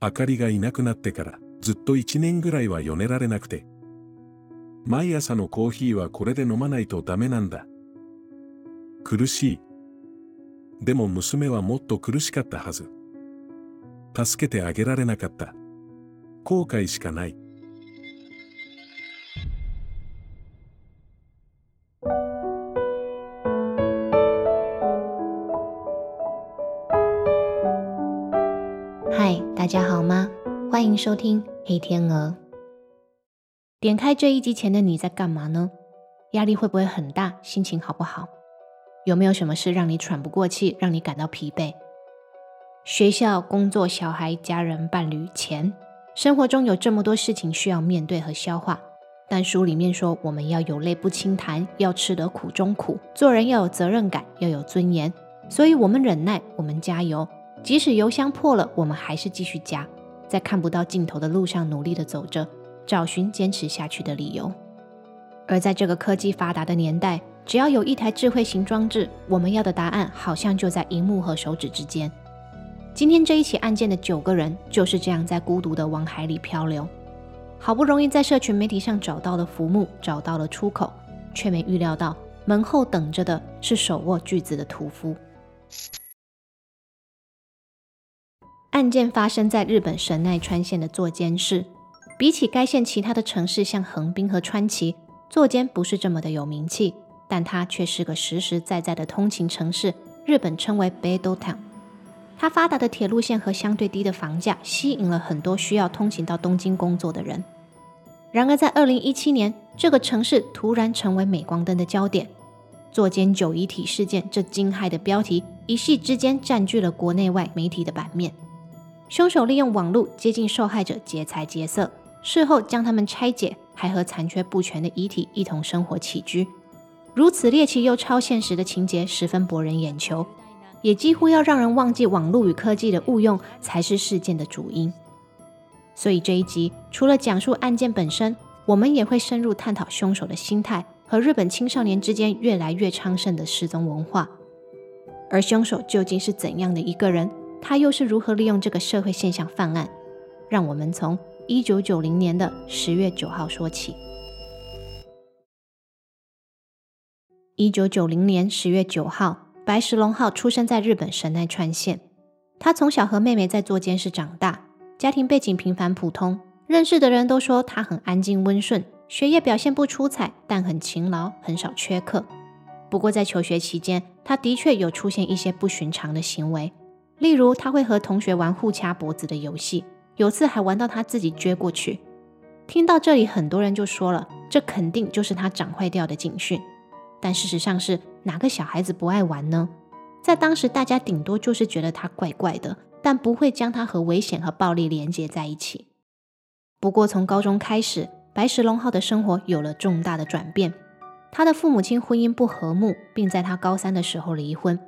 明かりがいなくなってからずっと1年ぐらいはよねられなくて。毎朝のコーヒーはこれで飲まないとダメなんだ。苦しい。でも娘はもっと苦しかったはず。助けてあげられなかった。後悔しかない。家好吗？欢迎收听黑天鹅。点开这一集前的你在干嘛呢？压力会不会很大？心情好不好？有没有什么事让你喘不过气，让你感到疲惫？学校、工作、小孩、家人、伴侣、钱，生活中有这么多事情需要面对和消化。但书里面说，我们要有泪不轻弹，要吃得苦中苦，做人要有责任感，要有尊严。所以，我们忍耐，我们加油。即使油箱破了，我们还是继续加，在看不到尽头的路上努力的走着，找寻坚持下去的理由。而在这个科技发达的年代，只要有一台智慧型装置，我们要的答案好像就在荧幕和手指之间。今天这一起案件的九个人就是这样在孤独的往海里漂流，好不容易在社群媒体上找到了浮木，找到了出口，却没预料到门后等着的是手握锯子的屠夫。案件发生在日本神奈川县的座间市，比起该县其他的城市，像横滨和川崎，座间不是这么的有名气，但它却是个实实在在的通勤城市。日本称为 Bedo Town。它发达的铁路线和相对低的房价，吸引了很多需要通勤到东京工作的人。然而，在二零一七年，这个城市突然成为镁光灯的焦点。座间九遗体事件这惊骇的标题，一夕之间占据了国内外媒体的版面。凶手利用网络接近受害者，劫财劫色，事后将他们拆解，还和残缺不全的遗体一同生活起居。如此猎奇又超现实的情节，十分博人眼球，也几乎要让人忘记网络与科技的误用才是事件的主因。所以这一集除了讲述案件本身，我们也会深入探讨凶手的心态和日本青少年之间越来越昌盛的失踪文化。而凶手究竟是怎样的一个人？他又是如何利用这个社会现象犯案？让我们从一九九零年的十月九号说起。一九九零年十月九号，白石龙浩出生在日本神奈川县。他从小和妹妹在做间室长大，家庭背景平凡普通。认识的人都说他很安静温顺，学业表现不出彩，但很勤劳，很少缺课。不过在求学期间，他的确有出现一些不寻常的行为。例如，他会和同学玩互掐脖子的游戏，有次还玩到他自己撅过去。听到这里，很多人就说了，这肯定就是他长坏掉的警讯。但事实上是哪个小孩子不爱玩呢？在当时，大家顶多就是觉得他怪怪的，但不会将他和危险和暴力连接在一起。不过，从高中开始，白石龙浩的生活有了重大的转变。他的父母亲婚姻不和睦，并在他高三的时候离婚。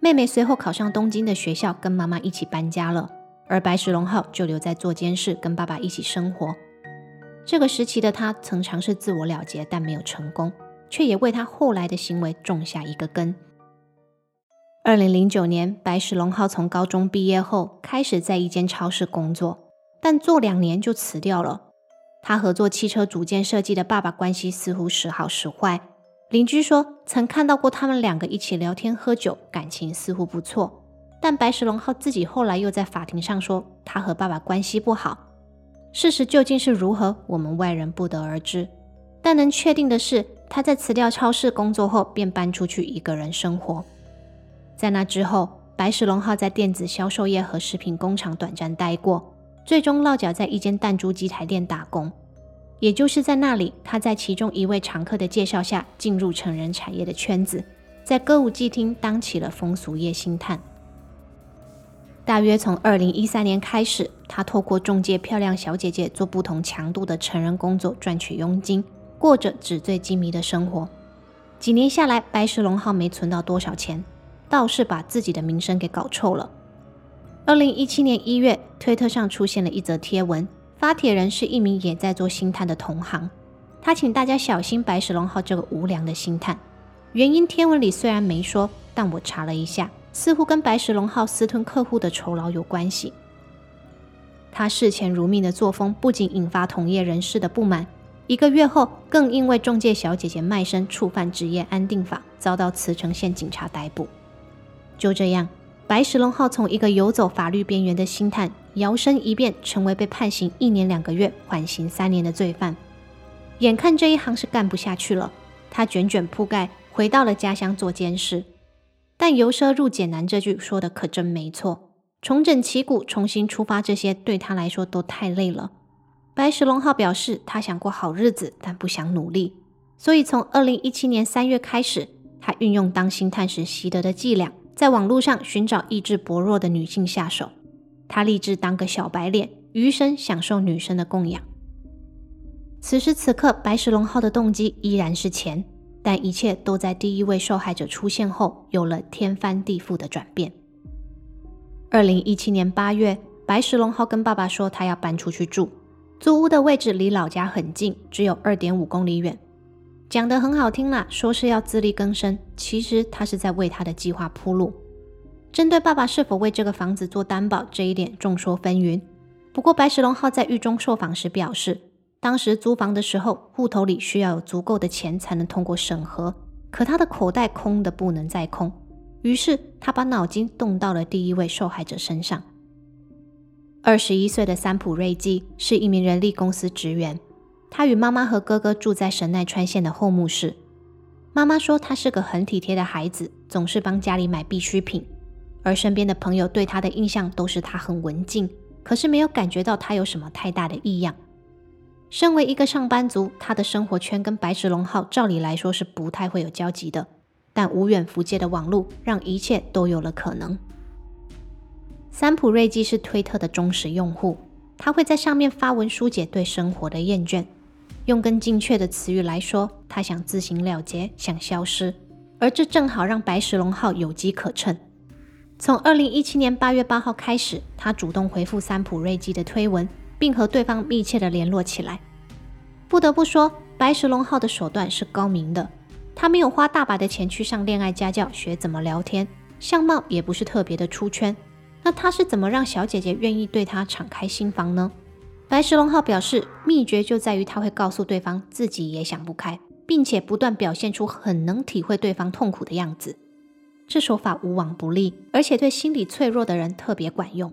妹妹随后考上东京的学校，跟妈妈一起搬家了，而白石龙浩就留在座间市跟爸爸一起生活。这个时期的他曾尝试自我了结，但没有成功，却也为他后来的行为种下一个根。二零零九年，白石龙浩从高中毕业后，开始在一间超市工作，但做两年就辞掉了。他合作汽车组件设计的爸爸关系似乎时好时坏。邻居说，曾看到过他们两个一起聊天喝酒，感情似乎不错。但白石龙浩自己后来又在法庭上说，他和爸爸关系不好。事实究竟是如何，我们外人不得而知。但能确定的是，他在辞掉超市工作后，便搬出去一个人生活。在那之后，白石龙浩在电子销售业和食品工厂短暂待过，最终落脚在一间弹珠机台店打工。也就是在那里，他在其中一位常客的介绍下进入成人产业的圈子，在歌舞伎厅当起了风俗业星探。大约从二零一三年开始，他透过中介漂亮小姐姐做不同强度的成人工作赚取佣金，过着纸醉金迷的生活。几年下来，白石龙浩没存到多少钱，倒是把自己的名声给搞臭了。二零一七年一月，推特上出现了一则贴文。发帖人是一名也在做星探的同行，他请大家小心白石龙浩这个无良的星探。原因天文里虽然没说，但我查了一下，似乎跟白石龙浩私吞客户的酬劳有关系。他视钱如命的作风不仅引发同业人士的不满，一个月后更因为中介小姐姐卖身触犯职业安定法，遭到茨城县警察逮捕。就这样，白石龙浩从一个游走法律边缘的星探，摇身一变成为被判刑一年两个月、缓刑三年的罪犯。眼看这一行是干不下去了，他卷卷铺盖回到了家乡做监事。但由奢入俭难这句说的可真没错，重整旗鼓、重新出发，这些对他来说都太累了。白石龙浩表示，他想过好日子，但不想努力，所以从二零一七年三月开始，他运用当星探时习得的伎俩，在网络上寻找意志薄弱的女性下手。他立志当个小白脸，余生享受女生的供养。此时此刻，白石龙浩的动机依然是钱。但一切都在第一位受害者出现后有了天翻地覆的转变。二零一七年八月，白石龙浩跟爸爸说他要搬出去住，租屋的位置离老家很近，只有二点五公里远。讲得很好听啦，说是要自力更生，其实他是在为他的计划铺路。针对爸爸是否为这个房子做担保这一点，众说纷纭。不过白石龙浩在狱中受访时表示。当时租房的时候，户头里需要有足够的钱才能通过审核，可他的口袋空的不能再空，于是他把脑筋动到了第一位受害者身上。二十一岁的三浦瑞纪是一名人力公司职员，他与妈妈和哥哥住在神奈川县的后木市。妈妈说他是个很体贴的孩子，总是帮家里买必需品，而身边的朋友对他的印象都是他很文静，可是没有感觉到他有什么太大的异样。身为一个上班族，他的生活圈跟白石龙浩照理来说是不太会有交集的。但无远弗届的网络让一切都有了可能。三浦瑞纪是推特的忠实用户，他会在上面发文疏解对生活的厌倦。用更精确的词语来说，他想自行了结，想消失。而这正好让白石龙浩有机可乘。从二零一七年八月八号开始，他主动回复三浦瑞纪的推文。并和对方密切的联络起来。不得不说，白石龙浩的手段是高明的。他没有花大把的钱去上恋爱家教学怎么聊天，相貌也不是特别的出圈。那他是怎么让小姐姐愿意对他敞开心房呢？白石龙浩表示，秘诀就在于他会告诉对方自己也想不开，并且不断表现出很能体会对方痛苦的样子。这手法无往不利，而且对心理脆弱的人特别管用。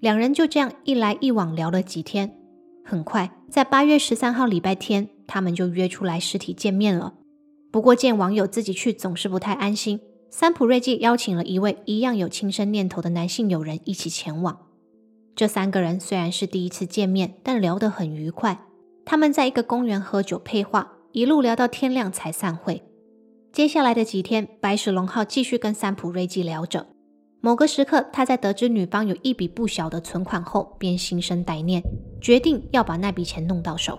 两人就这样一来一往聊了几天，很快在八月十三号礼拜天，他们就约出来实体见面了。不过见网友自己去总是不太安心，三浦瑞纪邀请了一位一样有轻生念头的男性友人一起前往。这三个人虽然是第一次见面，但聊得很愉快。他们在一个公园喝酒配话，一路聊到天亮才散会。接下来的几天，白石龙浩继续跟三浦瑞纪聊着。某个时刻，他在得知女方有一笔不小的存款后，便心生歹念，决定要把那笔钱弄到手。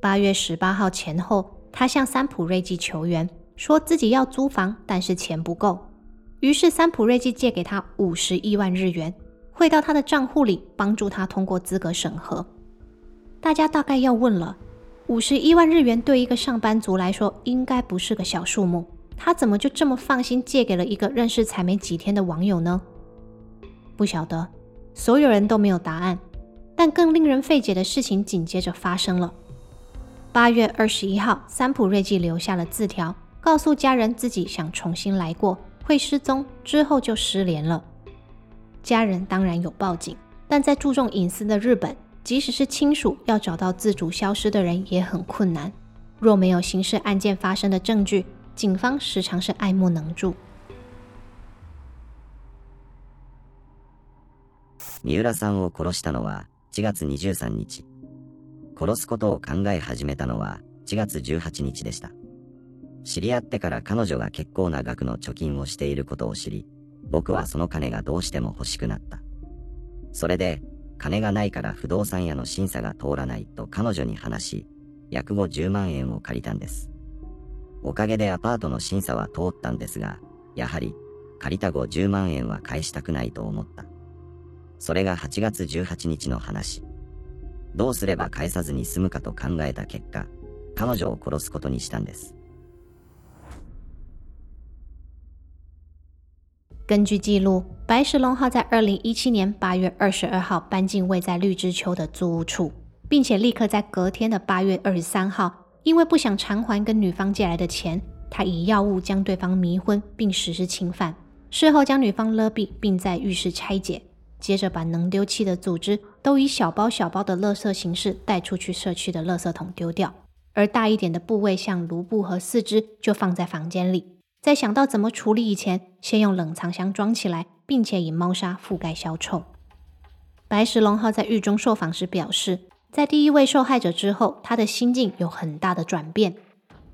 八月十八号前后，他向三浦瑞纪求援，说自己要租房，但是钱不够。于是三浦瑞纪借给他五十亿万日元，汇到他的账户里，帮助他通过资格审核。大家大概要问了：五十一万日元对一个上班族来说，应该不是个小数目。他怎么就这么放心借给了一个认识才没几天的网友呢？不晓得，所有人都没有答案。但更令人费解的事情紧接着发生了。八月二十一号，三浦瑞纪留下了字条，告诉家人自己想重新来过，会失踪，之后就失联了。家人当然有报警，但在注重隐私的日本，即使是亲属要找到自主消失的人也很困难。若没有刑事案件发生的证据，警方时常是爱莫能助。三浦さんを殺したのは1月23日。殺すことを考え始めたのは1月18日でした。知り合ってから彼女が結構な額の貯金をしていることを知り、 僕はその金がどうしても欲しくなった。それで、金がないから不動産屋の審査が通らないと彼女に話し、約後10万円を借りたんです。おかげでアパートの審査は通ったんですが、やはり借りた後10万円は返したくないと思った。それが8月18日の話。どうすれば返さずに済むかと考えた結果、彼女を殺すことにしたんです。根据记录，白石龙号在二零一七年八月二十二号搬进位在绿之丘的租屋处，并且立刻在隔天的八月二十三号，因为不想偿还跟女方借来的钱，他以药物将对方迷昏，并实施侵犯。事后将女方勒毙，并在浴室拆解，接着把能丢弃的组织都以小包小包的垃圾形式带出去社区的垃圾桶丢掉。而大一点的部位，像颅部和四肢，就放在房间里。在想到怎么处理以前，先用冷藏箱装起来，并且以猫砂覆盖消臭。白石龙号在狱中受访时表示，在第一位受害者之后，他的心境有很大的转变。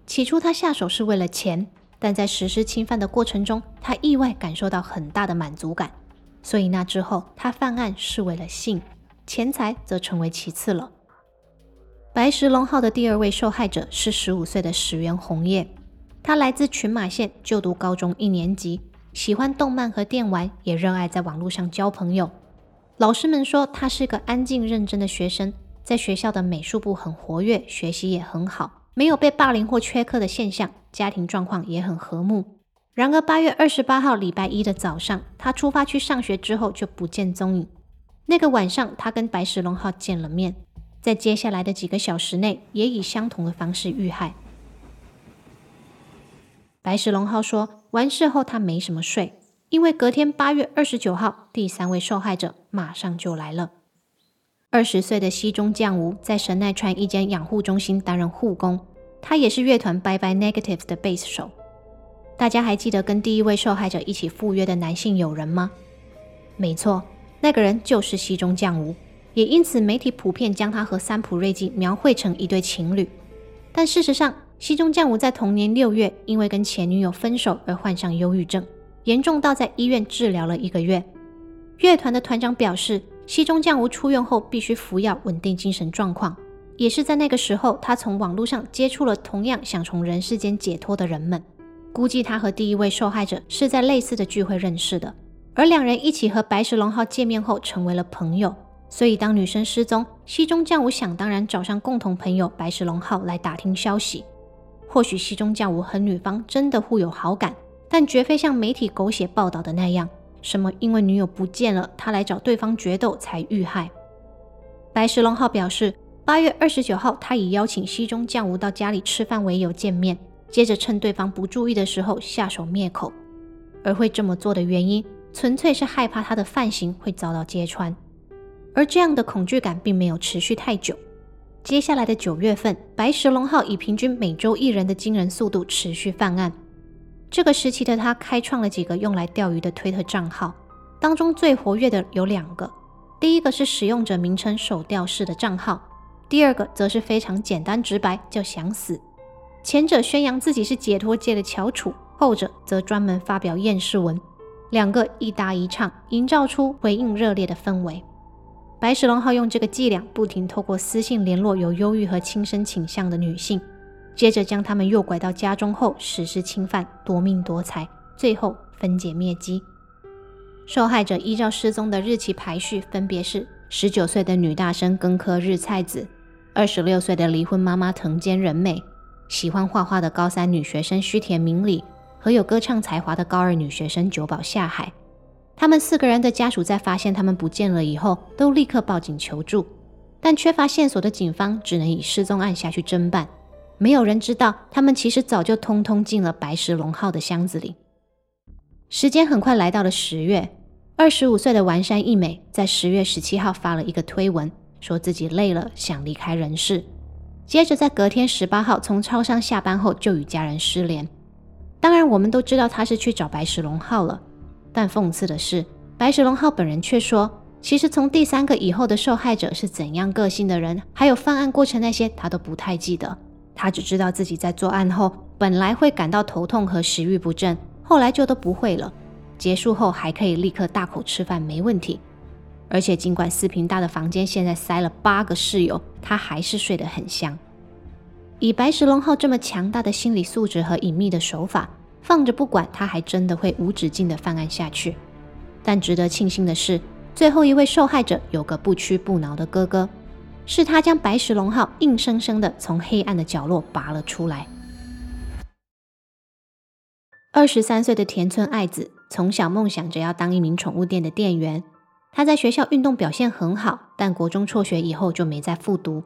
起初他下手是为了钱，但在实施侵犯的过程中，他意外感受到很大的满足感。所以那之后，他犯案是为了性，钱财则成为其次了。白石龙号的第二位受害者是十五岁的石原红叶，他来自群马县，就读高中一年级，喜欢动漫和电玩，也热爱在网络上交朋友。老师们说他是个安静认真的学生，在学校的美术部很活跃，学习也很好，没有被霸凌或缺课的现象，家庭状况也很和睦。然而八月二十八号礼拜一的早上，他出发去上学之后就不见踪影。那个晚上，他跟白石龙浩见了面。在接下来的几个小时内，也以相同的方式遇害。白石龙浩说，完事后他没什么睡，因为隔天八月二十九号，第三位受害者马上就来了。二十岁的西中将吾在神奈川一间养护中心担任护工，他也是乐团 Bye Bye Negative 的贝斯手。大家还记得跟第一位受害者一起赴约的男性友人吗？没错，那个人就是西中将吾。也因此，媒体普遍将他和三浦瑞纪描绘成一对情侣。但事实上，西中将武在同年六月因为跟前女友分手而患上忧郁症，严重到在医院治疗了一个月。乐团的团长表示，西中将武出院后必须服药稳定精神状况。也是在那个时候，他从网络上接触了同样想从人世间解脱的人们。估计他和第一位受害者是在类似的聚会认识的，而两人一起和白石龙号见面后成为了朋友。所以，当女生失踪，西中将武想当然找上共同朋友白石龙号来打听消息。或许西中将武和女方真的互有好感，但绝非像媒体狗血报道的那样，什么因为女友不见了，他来找对方决斗才遇害。白石龙浩表示，八月二十九号，他以邀请西中将武到家里吃饭为由见面，接着趁对方不注意的时候下手灭口。而会这么做的原因，纯粹是害怕他的犯行会遭到揭穿。而这样的恐惧感并没有持续太久。接下来的九月份，白石龙号以平均每周一人的惊人速度持续犯案。这个时期的他开创了几个用来钓鱼的推特账号，当中最活跃的有两个。第一个是使用者名称手钓式的账号，第二个则是非常简单直白，叫想死。前者宣扬自己是解脱界的翘楚，后者则专门发表厌世文，两个一搭一唱，营造出回应热烈的氛围。白石龙号用这个伎俩，不停透过私信联络有忧郁和轻生倾向的女性，接着将她们诱拐到家中后实施侵犯、夺命夺财，最后分解灭机。受害者依照失踪的日期排序，分别是十九岁的女大生根科日菜子，二十六岁的离婚妈妈藤间仁美，喜欢画画的高三女学生须田明里，和有歌唱才华的高二女学生久保夏海。他们四个人的家属在发现他们不见了以后，都立刻报警求助，但缺乏线索的警方只能以失踪案下去侦办。没有人知道，他们其实早就通通进了白石龙号的箱子里。时间很快来到了十月，二十五岁的丸山一美在十月十七号发了一个推文，说自己累了，想离开人世。接着在隔天十八号从超商下班后就与家人失联。当然，我们都知道他是去找白石龙号了。但讽刺的是，白石龙浩本人却说，其实从第三个以后的受害者是怎样个性的人，还有犯案过程那些，他都不太记得。他只知道自己在作案后，本来会感到头痛和食欲不振，后来就都不会了。结束后还可以立刻大口吃饭，没问题。而且尽管四平大的房间现在塞了八个室友，他还是睡得很香。以白石龙浩这么强大的心理素质和隐秘的手法。放着不管，他还真的会无止境的犯案下去。但值得庆幸的是，最后一位受害者有个不屈不挠的哥哥，是他将白石龙号硬生生的从黑暗的角落拔了出来。二十三岁的田村爱子从小梦想着要当一名宠物店的店员。他在学校运动表现很好，但国中辍学以后就没再复读。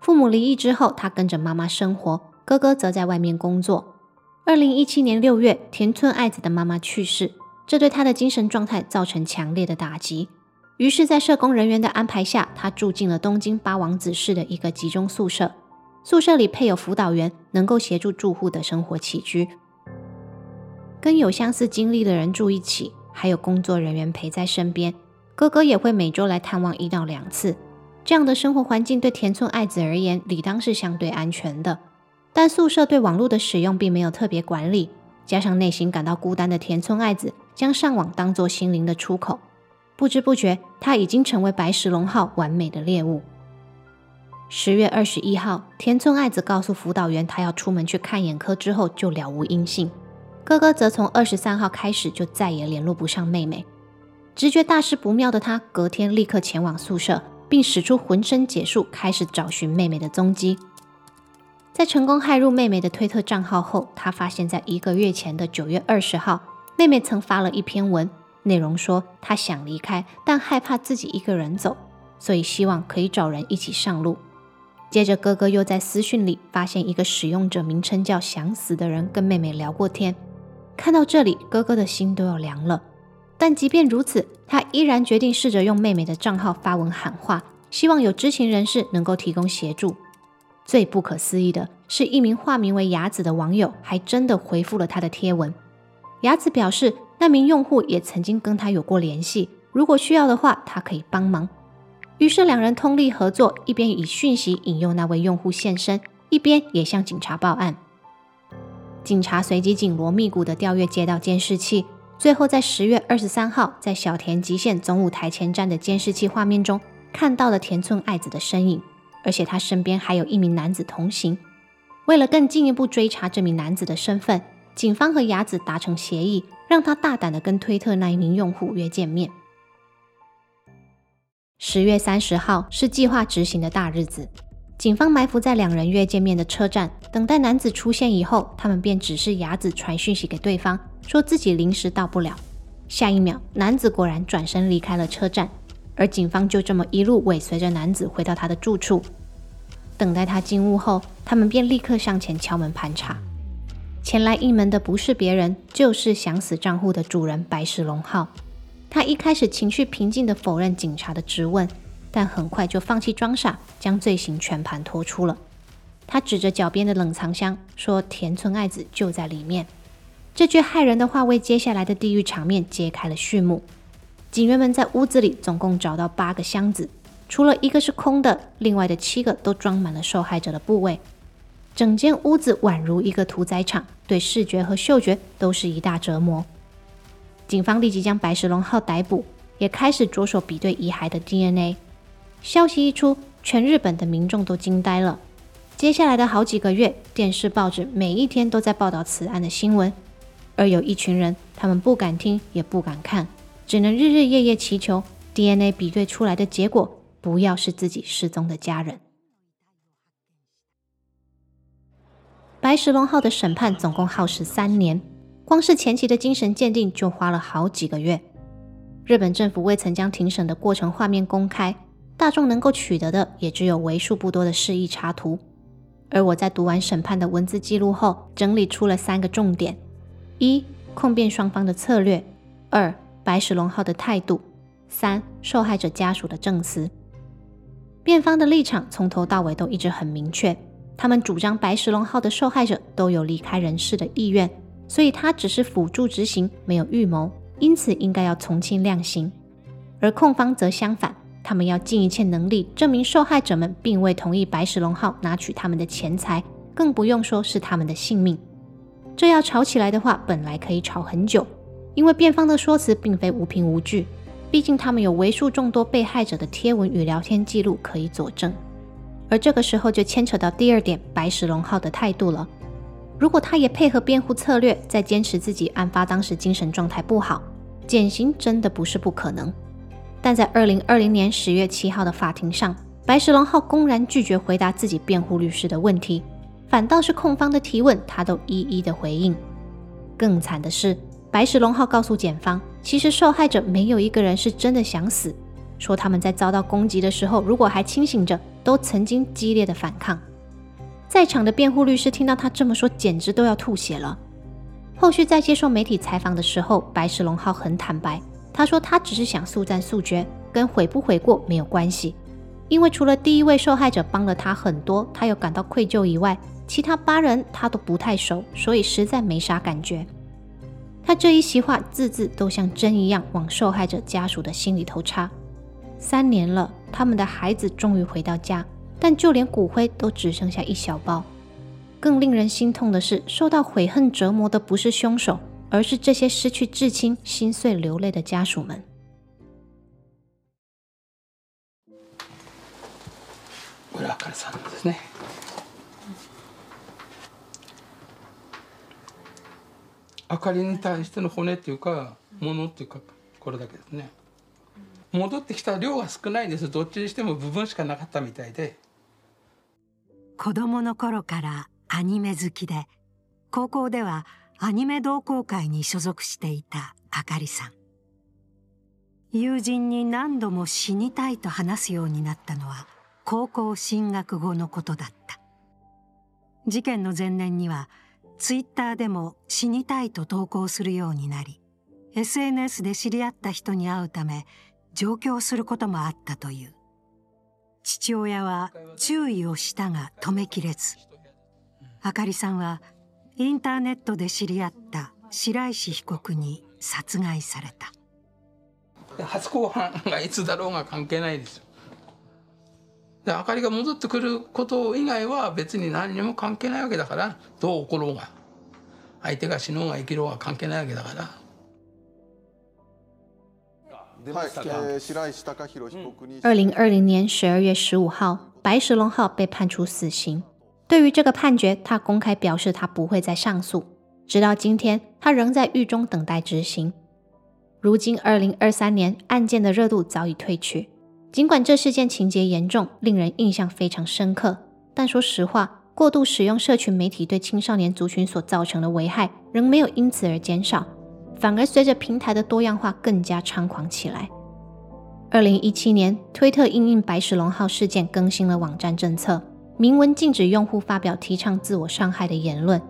父母离异之后，他跟着妈妈生活，哥哥则在外面工作。二零一七年六月，田村爱子的妈妈去世，这对她的精神状态造成强烈的打击。于是，在社工人员的安排下，她住进了东京八王子市的一个集中宿舍。宿舍里配有辅导员，能够协助住户的生活起居。跟有相似经历的人住一起，还有工作人员陪在身边。哥哥也会每周来探望一到两次。这样的生活环境对田村爱子而言，理当是相对安全的。但宿舍对网络的使用并没有特别管理，加上内心感到孤单的田村爱子，将上网当作心灵的出口。不知不觉，他已经成为白石龙号完美的猎物。十月二十一号，田村爱子告诉辅导员，他要出门去看眼科，之后就了无音信。哥哥则从二十三号开始就再也联络不上妹妹。直觉大事不妙的他，隔天立刻前往宿舍，并使出浑身解数，开始找寻妹妹的踪迹。在成功害入妹妹的推特账号后，他发现，在一个月前的九月二十号，妹妹曾发了一篇文，内容说她想离开，但害怕自己一个人走，所以希望可以找人一起上路。接着，哥哥又在私讯里发现一个使用者名称叫“想死”的人跟妹妹聊过天。看到这里，哥哥的心都要凉了。但即便如此，他依然决定试着用妹妹的账号发文喊话，希望有知情人士能够提供协助。最不可思议的是，一名化名为雅子的网友还真的回复了他的贴文。雅子表示，那名用户也曾经跟他有过联系，如果需要的话，他可以帮忙。于是两人通力合作，一边以讯息引诱那位用户现身，一边也向警察报案。警察随即紧锣密鼓地调阅街道监视器，最后在十月二十三号，在小田急线总武台前站的监视器画面中，看到了田村爱子的身影，而且他身边还有一名男子同行。为了更进一步追查这名男子的身份，警方和雅子达成协议，让他大胆地跟推特那一名用户约见面。十月三十号是计划执行的大日子，警方埋伏在两人约见面的车站，等待男子出现以后，他们便指示雅子传讯息给对方，说自己临时到不了。下一秒，男子果然转身离开了车站，而警方就这么一路尾随着男子回到他的住处。等待他进屋后，他们便立刻上前敲门盘查。前来应门的不是别人，就是想死账户的主人白石龙浩。他一开始情绪平静地否认警察的质问，但很快就放弃装傻，将罪行全盘托出了。他指着脚边的冷藏箱说：“田村爱子就在里面。”这句骇人的话为接下来的地狱场面揭开了序幕。警员们在屋子里总共找到八个箱子，除了一个是空的，另外的七个都装满了受害者的部位。整间屋子宛如一个屠宰场，对视觉和嗅觉都是一大折磨。警方立即将白石龙号逮捕，也开始着手比对遗骸的 DNA。消息一出，全日本的民众都惊呆了。接下来的好几个月，电视、报纸每一天都在报道此案的新闻，而有一群人，他们不敢听，也不敢看，只能日日夜夜祈求 DNA 比对出来的结果不要是自己失踪的家人。白石龙号的审判总共耗时三年。光是前期的精神鉴定就花了好几个月。日本政府未曾将庭审的过程画面公开，大众能够取得的也只有为数不多的示意插图。而我在读完审判的文字记录后，整理出了三个重点：一、控辩双方的策略；二、白石龙号的态度；三、受害者家属的证词。辩方的立场从头到尾都一直很明确，他们主张白石龙号的受害者都有离开人世的意愿。所以他只是辅助执行，没有预谋，因此应该要从轻量刑。而控方则相反，他们要尽一切能力证明受害者们并未同意白石龙号拿取他们的钱财，更不用说是他们的性命。这要吵起来的话，本来可以吵很久，因为辩方的说辞并非无凭无据，毕竟他们有为数众多被害者的贴文与聊天记录可以佐证。而这个时候就牵扯到第二点，白石龙浩的态度了。如果他也配合辩护策略，在坚持自己案发当时精神状态不好，减刑真的不是不可能。但在二零二零年十月七号的法庭上，白石龙浩公然拒绝回答自己辩护律师的问题，反倒是控方的提问他都一一的回应。更惨的是，白石龙浩告诉检方，其实受害者没有一个人是真的想死，说他们在遭到攻击的时候，如果还清醒着，都曾经激烈的反抗。在场的辩护律师听到他这么说，简直都要吐血了。后续在接受媒体采访的时候，白石龙浩很坦白，他说他只是想速战速决，跟悔不悔过没有关系。因为除了第一位受害者帮了他很多，他有感到愧疚以外，其他八人他都不太熟，所以实在没啥感觉。他这一席话字字都像针一样往受害者家属的心里头插。三年了，他们的孩子终于回到家，但就连骨灰都只剩下一小包。更令人心痛的是，受到悔恨折磨的不是凶手，而是这些失去至亲、心碎流泪的家属们。これあかりさんですね あかりに対しての骨っていうかものっていうかこれだけですね。戻ってきた量が少ないんです。どっちにしても部分しかなかったみたいで。子供の頃からアニメ好きで高校ではアニメ同好会に所属していたあかりさん。友人に何度も死にたいと話すようになったのは高校進学後のことだった。事件の前年にはツイッターでも死にたいと投稿するようになり SNS で知り合った人に会うため上京することもあったという。父親は注意をしたが止めきれず。あかりさんはインターネットで知り合った白石被告に殺害された。初公判がいつだろうが関係ないですよ。であかりが戻ってくること以外は別に何にも関係ないわけだからどう起ころうが相手が死のうが生きろうが関係ないわけだから二零二零年十二月十五号，白石龙浩被判处死刑。对于这个判决，他公开表示他不会再上诉。直到今天，他仍在狱中等待执行。如今二零二三年，案件的热度早已褪去。 尽管这事件情节严重，令人印象非常深刻，但说实话，过度使用社群媒体对青少年族群所造成的危害，仍没有因此而减少。反而随着平台的多样化更加猖狂起来。二零一七年，推特因应白石龙号事件更新了网站政策，明文禁止用户发表提倡自我伤害的言论。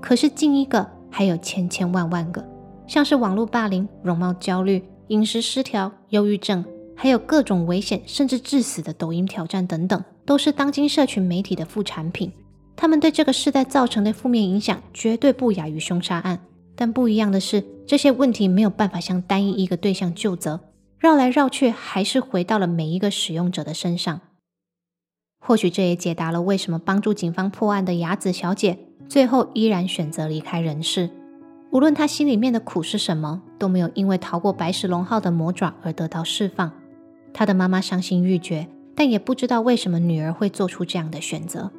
可是近一个还有千千万万个，像是网络霸凌、容貌焦虑、饮食失调、忧郁症，还有各种危险甚至致死的抖音挑战等等，都是当今社群媒体的副产品。他们对这个时代造成的负面影响，绝对不亚于凶杀案。但不一样的是，这些问题没有办法向单一一个对象就责，绕来绕去，还是回到了每一个使用者的身上。或许这也解答了为什么帮助警方破案的雅子小姐，最后依然选择离开人世。无论她心里面的苦是什么，都没有因为逃过白石龙号的魔爪而得到释放。她的妈妈伤心欲绝，但也不知道为什么女儿会做出这样的选择。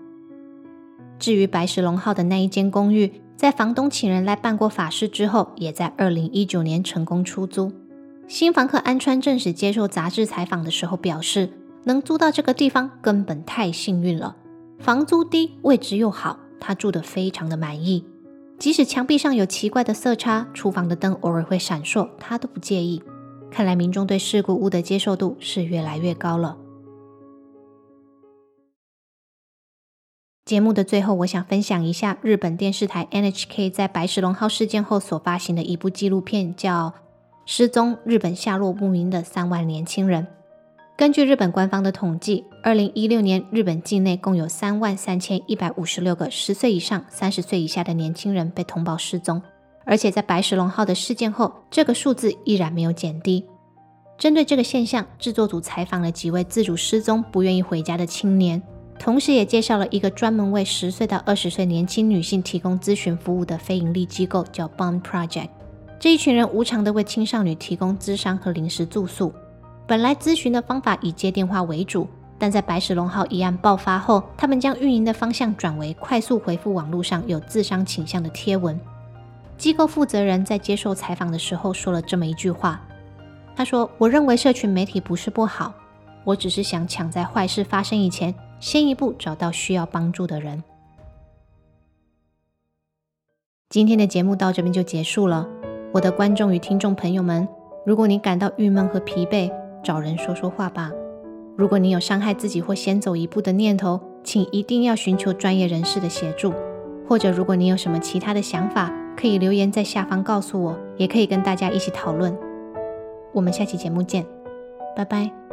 至于白石龙号的那一间公寓，在房东请人来办过法事之后，也在二零一九年成功出租。新房客安川正史接受杂志采访的时候表示，能租到这个地方根本太幸运了，房租低，位置又好，他住得非常的满意。即使墙壁上有奇怪的色差，厨房的灯偶尔会闪烁，他都不介意。看来民众对事故屋的接受度是越来越高了。节目的最后，我想分享一下日本电视台 NHK 在白石龙号事件后所发行的一部纪录片，叫《失踪：日本下落不明的三万年轻人》。根据日本官方的统计，二零一六年日本境内共有三万三千一百五十六个十岁以上、三十岁以下的年轻人被通报失踪，而且在白石龙号的事件后，这个数字依然没有减低。针对这个现象，制作组采访了几位自主失踪、不愿意回家的青年。同时，也介绍了一个专门为十岁到二十岁年轻女性提供咨询服务的非营利机构，叫 Bond Project。这一群人无偿的为青少年提供咨商和临时住宿。本来咨询的方法以接电话为主，但在白石龙号一案爆发后，他们将运营的方向转为快速回复网络上有自伤倾向的贴文。机构负责人在接受采访的时候说了这么一句话。他说我认为社群媒体不是不好我只是想抢在坏事发生以前先一步找到需要帮助的人。今天的节目到这边就结束了我的观众与听众朋友们如果你感到郁闷和疲惫找人说说话吧。如果你有伤害自己或先走一步的念头请一定要寻求专业人士的协助。或者如果你有什么其他的想法可以留言在下方告诉我也可以跟大家一起讨论。我们下期节目见拜拜。